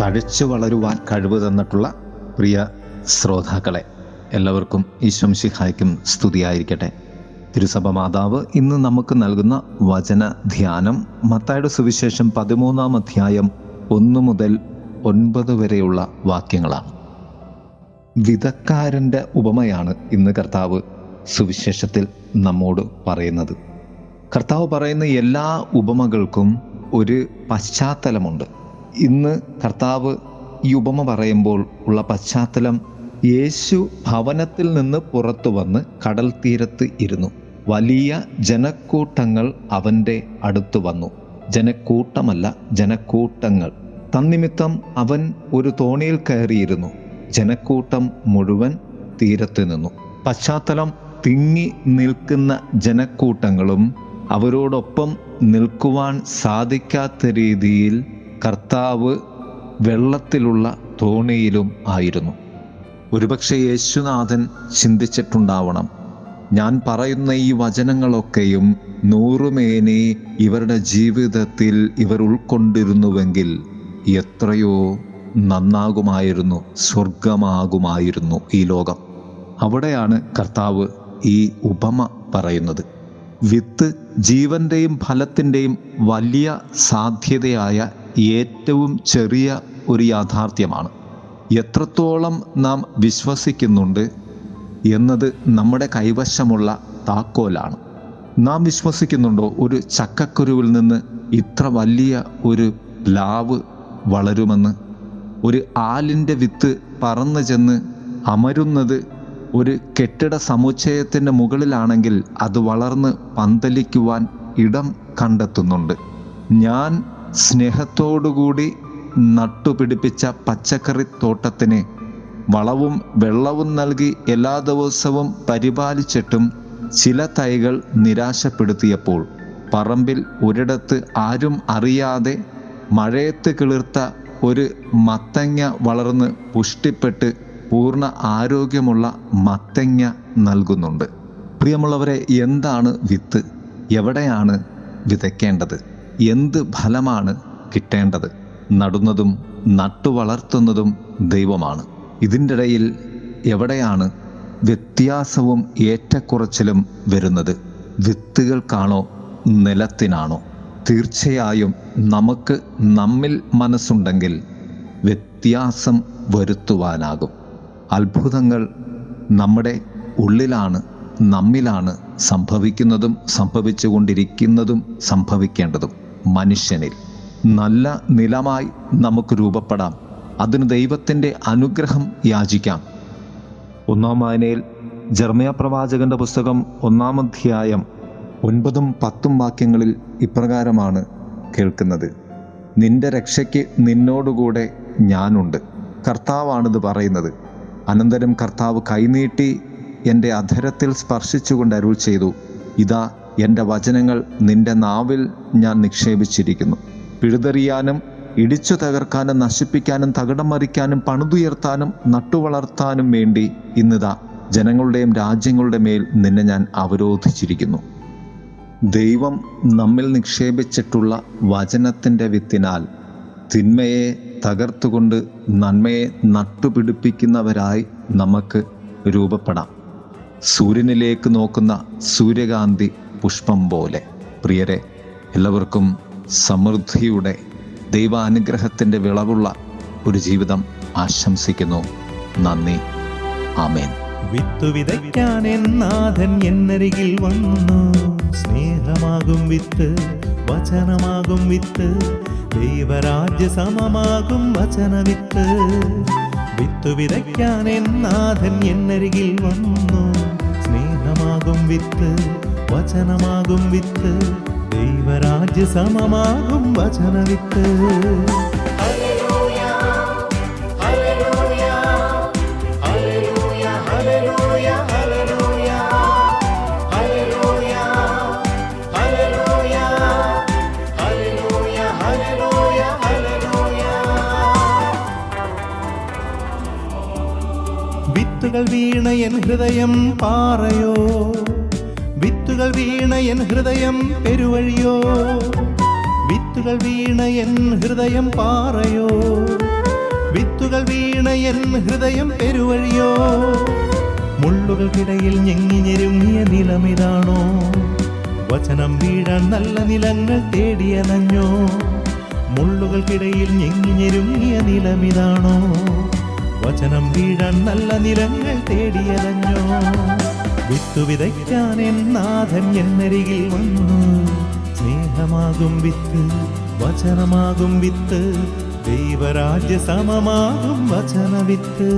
തഴച്ചു വളരുവാൻ കഴിവ് തന്നിട്ടുള്ള പ്രിയ ശ്രോതാക്കളെ എല്ലാവർക്കും ഈശ്വംശിഹായ്ക്കും സ്തുതിയായിരിക്കട്ടെ. തിരുസഭ മാതാവ് ഇന്ന് നമുക്ക് നൽകുന്ന വചന ധ്യാനം മത്തായുടെ സുവിശേഷം പതിമൂന്നാം അധ്യായം ഒന്ന് മുതൽ ഒൻപത് വരെയുള്ള വാക്യങ്ങളാണ്. വിധക്കാരന്റെ ഉപമയാണ് ഇന്ന് കർത്താവ് സുവിശേഷത്തിൽ നമ്മോട് പറയുന്നത്. കർത്താവ് പറയുന്ന എല്ലാ ഉപമകൾക്കും ഒരു പശ്ചാത്തലമുണ്ട്. ഇന്ന് കർത്താവ് ഈ ഉപമ പറയുമ്പോൾ ഉള്ള പശ്ചാത്തലം യേശു ഭവനത്തിൽ നിന്ന് പുറത്തു വന്ന് കടൽ തീരത്ത് ഇരുന്നു. വലിയ ജനക്കൂട്ടങ്ങൾ അവന്റെ അടുത്ത് വന്നു. ജനക്കൂട്ടമല്ല ജനക്കൂട്ടങ്ങൾ. തന്നിമിത്തം അവൻ ഒരു തോണിയിൽ കയറിയിരുന്നു. ജനക്കൂട്ടം മുഴുവൻ തീരത്ത് നിന്നു. പശ്ചാത്തലം തിങ്ങി നിൽക്കുന്ന ജനക്കൂട്ടങ്ങളും അവരോടൊപ്പം നിൽക്കുവാൻ സാധിക്കാത്ത രീതിയിൽ കർത്താവ് വെള്ളത്തിലുള്ള തോണിയിലും ആയിരുന്നു. ഒരുപക്ഷെ യേശുനാഥൻ ചിന്തിച്ചിട്ടുണ്ടാവണം ഞാൻ പറയുന്ന ഈ വചനങ്ങളൊക്കെയും നൂറുമേനെ ഇവരുടെ ജീവിതത്തിൽ ഇവർ ഉൾക്കൊണ്ടിരുന്നുവെങ്കിൽ എത്രയോ നന്നാകുമായിരുന്നു സ്വർഗമാകുമായിരുന്നു ഈ ലോകം. അവിടെയാണ് കർത്താവ് ഈ ഉപമ പറയുന്നത്. വിത്ത് ജീവന്റെയും ഫലത്തിന്റെയും വലിയ സാധ്യതയായ ഏറ്റവും ചെറിയ ഒരു യാഥാർത്ഥ്യമാണ്. എത്രത്തോളം നാം വിശ്വസിക്കുന്നുണ്ട് എന്നത് നമ്മുടെ കൈവശമുള്ള താക്കോലാണ്. നാം വിശ്വസിക്കുന്നുണ്ടോ? ഒരു ചക്കക്കുരുവിൽ നിന്ന് ഇത്ര വലിയ ഒരു ലാവ് വളരുമെന്ന്. ഒരു ആലിന്റെ വിത്ത് പറന്നു ചെന്ന് അമരുന്നത് ഒരു കെട്ടിട സമുച്ചയത്തിന്റെ മുകളിലാണെങ്കിൽ അത് വളർന്ന് പന്തലിക്കുവാൻ ഇടം കണ്ടെത്തുന്നുണ്ട്. ഞാൻ സ്നേഹത്തോടുകൂടി നട്ടുപിടിപ്പിച്ച പച്ചക്കറി തോട്ടത്തിന് വളവും വെള്ളവും നൽകി എല്ലാ ദിവസവും പരിപാലിച്ചിട്ടും ചില തൈകൾ നിരാശപ്പെടുത്തിയപ്പോൾ പറമ്പിൽ ഒരിടത്ത് ആരും അറിയാതെ മഴയത്ത് കിളിർത്ത ഒരു മത്തങ്ങ വളർന്ന് പുഷ്ടിപ്പെട്ട് പൂർണ ആരോഗ്യമുള്ള മത്തങ്ങ നൽകുന്നുണ്ട്. പ്രിയമുള്ളവരെ എന്താണ് വിത്ത്? എവിടെയാണ് വിതയ്ക്കേണ്ടത്? എന്ത് ഫലമാണ് കിട്ടേണ്ടത്? നടുന്നതും നട്ടുവളർത്തുന്നതും ദൈവമാണ്. ഇതിന്റെ ഇടയിൽ എവിടെയാണ് വ്യത്യാസവും ഏറ്റക്കുറച്ചിലും വരുന്നത്? വിത്തുകൾക്കാണോ നിലത്തിനാണോ? തീർച്ചയായും നമുക്ക് നമ്മിൽ മനസ്സുണ്ടെങ്കിൽ വ്യത്യാസം വരുത്തുവാനാകും. അത്ഭുതങ്ങൾ നമ്മുടെ ഉള്ളിലാണ് നമ്മിലാണ് സംഭവിക്കുന്നതും സംഭവിച്ചുകൊണ്ടിരിക്കുന്നതും സംഭവിക്കേണ്ടതും. മനുഷ്യനിൽ. നല്ല നിലമായി നമുക്ക് രൂപപ്പെടാം. അതിന് ദൈവത്തിന്റെ അനുഗ്രഹം യാചിക്കാം. ഒന്നാം വായനയിൽ ജർമ്മയ പ്രവാചകന്റെ പുസ്തകം ഒന്നാം അധ്യായം ഒൻപതും പത്തും വാക്യങ്ങളിൽ ഇപ്രകാരമാണ് കേൾക്കുന്നത്. നിന്റെ രക്ഷയ്ക്ക് നിന്നോടുകൂടെ ഞാനുണ്ട്. കർത്താവാണിത് പറയുന്നത്. അനന്തരം കർത്താവ് കൈനീട്ടി എന്റെ അധരത്തിൽ സ്പർശിച്ചുകൊണ്ട് അരുൾ ചെയ്തു. ഇതാ എന്റെ വചനങ്ങൾ നിന്റെ നാവിൽ ഞാൻ നിക്ഷേപിച്ചിരിക്കുന്നു. പിഴുതെറിയാനും ഇടിച്ചു തകർക്കാനും നശിപ്പിക്കാനും തകിടം മറിക്കാനും പണിതുയർത്താനും നട്ടുവളർത്താനും വേണ്ടി ഇന്നിതാ ജനങ്ങളുടെയും രാജ്യങ്ങളുടെ മേൽ നിന്നെ ഞാൻ അവരോധിച്ചിരിക്കുന്നു. ദൈവം നമ്മിൽ നിക്ഷേപിച്ചിട്ടുള്ള വചനത്തിന്റെ വിത്തിനാൽ തിന്മയെ തകർത്തുകൊണ്ട് നന്മയെ നട്ടുപിടിപ്പിക്കുന്നവരായി നമുക്ക് രൂപപ്പെടാം. സൂര്യനിലേക്ക് നോക്കുന്ന സൂര്യകാന്തി പുഷ്പം പോലെ. പ്രിയരെ എല്ലാവർക്കും സമൃദ്ധിയുടെ ദൈവാനുഗ്രഹത്തിന്റെ വിളവുള്ള ഒരു ജീവിതം ആശംസിക്കുന്നു. നന്ദി. ആമേൻ. വിത്തു വിതയ്ക്കാൻ എന്നാഥൻ എന്നരികിൽ വന്നു. സ്നേഹമാകും വിത്ത് വചനമാകും വിത്ത്. ദൈവരാജ്യ സമമാകും വചന വിത്ത് വിതയ്ക്കാൻ എന്നാഥൻ എന്നരികിൽ വന്നു. സ്നേഹമാകും വിത്ത് വചനമാകും വിത്ത് ദൈവരാജ്യ സമമാകും വചന വിത്ത് വിത്തുകൾ വീണ എൻ ഹൃദയം പാറയോ വിത്തുകൾ വീണ എൻ ഹൃദയം പെരുവഴിയോ? വിത്തുകൾ വീണ എൻ ഹൃദയം പാറയോ? വിത്തുകൾ വീണ എൻ ഹൃദയം പെരുവഴിയോ? മുള്ളുകൾക്കിടയിൽ ഞെങ്ങി ഞെരുങ്ങിയ നിലമിതാണോ? വചനം വീഴാൻ നല്ല നിലങ്ങൾ തേടിയലഞ്ഞോ മുള്ളുകൾക്കിടയിൽ ഞെങ്ങി ഞെരുങ്ങിയ നിലമിതാണോ? വചനം വീഴാൻ നല്ല നിലങ്ങൾ തേടിയലഞ്ഞോ വിത്തു വിതയ്ക്കാൻ എന്നാഥൻ എന്നരികിൽ വന്നു. സ്നേഹമാകും വിത്ത് വചനമാകും വിത്ത് ദൈവരാജ്യ സമമാകും വചനവിത്ത്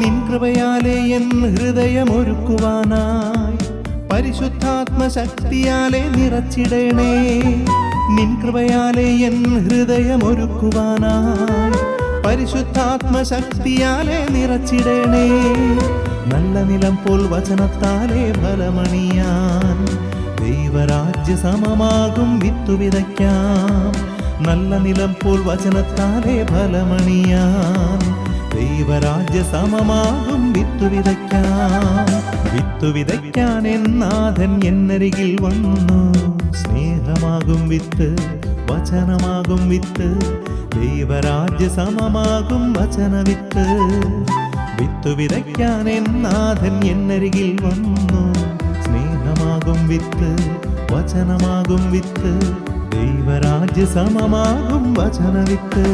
നിൻ കൃപയാലെ എൻ ഹൃദയമൊരുക്കുവാനായി പരിശുദ്ധാത്മ ശക്തിയാലേ നിറച്ചിടണേ. നിൻ കൃപയാലെ എൻ ഹൃദയമൊരുക്കുവാനായി പരിശുദ്ധാത്മ നിറച്ചിടേണേ. നിറച്ചിടണേ നല്ല നിലം പോൽ വചനത്താലേ ഫലമണിയാൻ. ദൈവരാജ്യ സമമാകും വിത്തു വിതയ്ക്കാം. നല്ല നിലം പോൽ വചനത്താലേ ഫലമണിയാൻ. ദൈവരാജ്യ സമമാകും വിത്തു വിതയ്ക്കാം. വിത്തു വിതയ്ക്കാൻ എന്നാഥൻ എന്നരികിൽ വന്നു. സ്നേഹമാകും വിത്ത്. വചനമാകും വിത്ത് ദൈവരാജ്യ സമമാകും വചനവിത്ത് വിത്തു വിതയ്ക്കാൻ എന്നാഥൻ എന്നരികിൽ വന്നു സ്നേഹമാകും വിത്ത് വചനമാകും വിത്ത് ദൈവരാജ്യ സമമാകും വചനവിത്ത്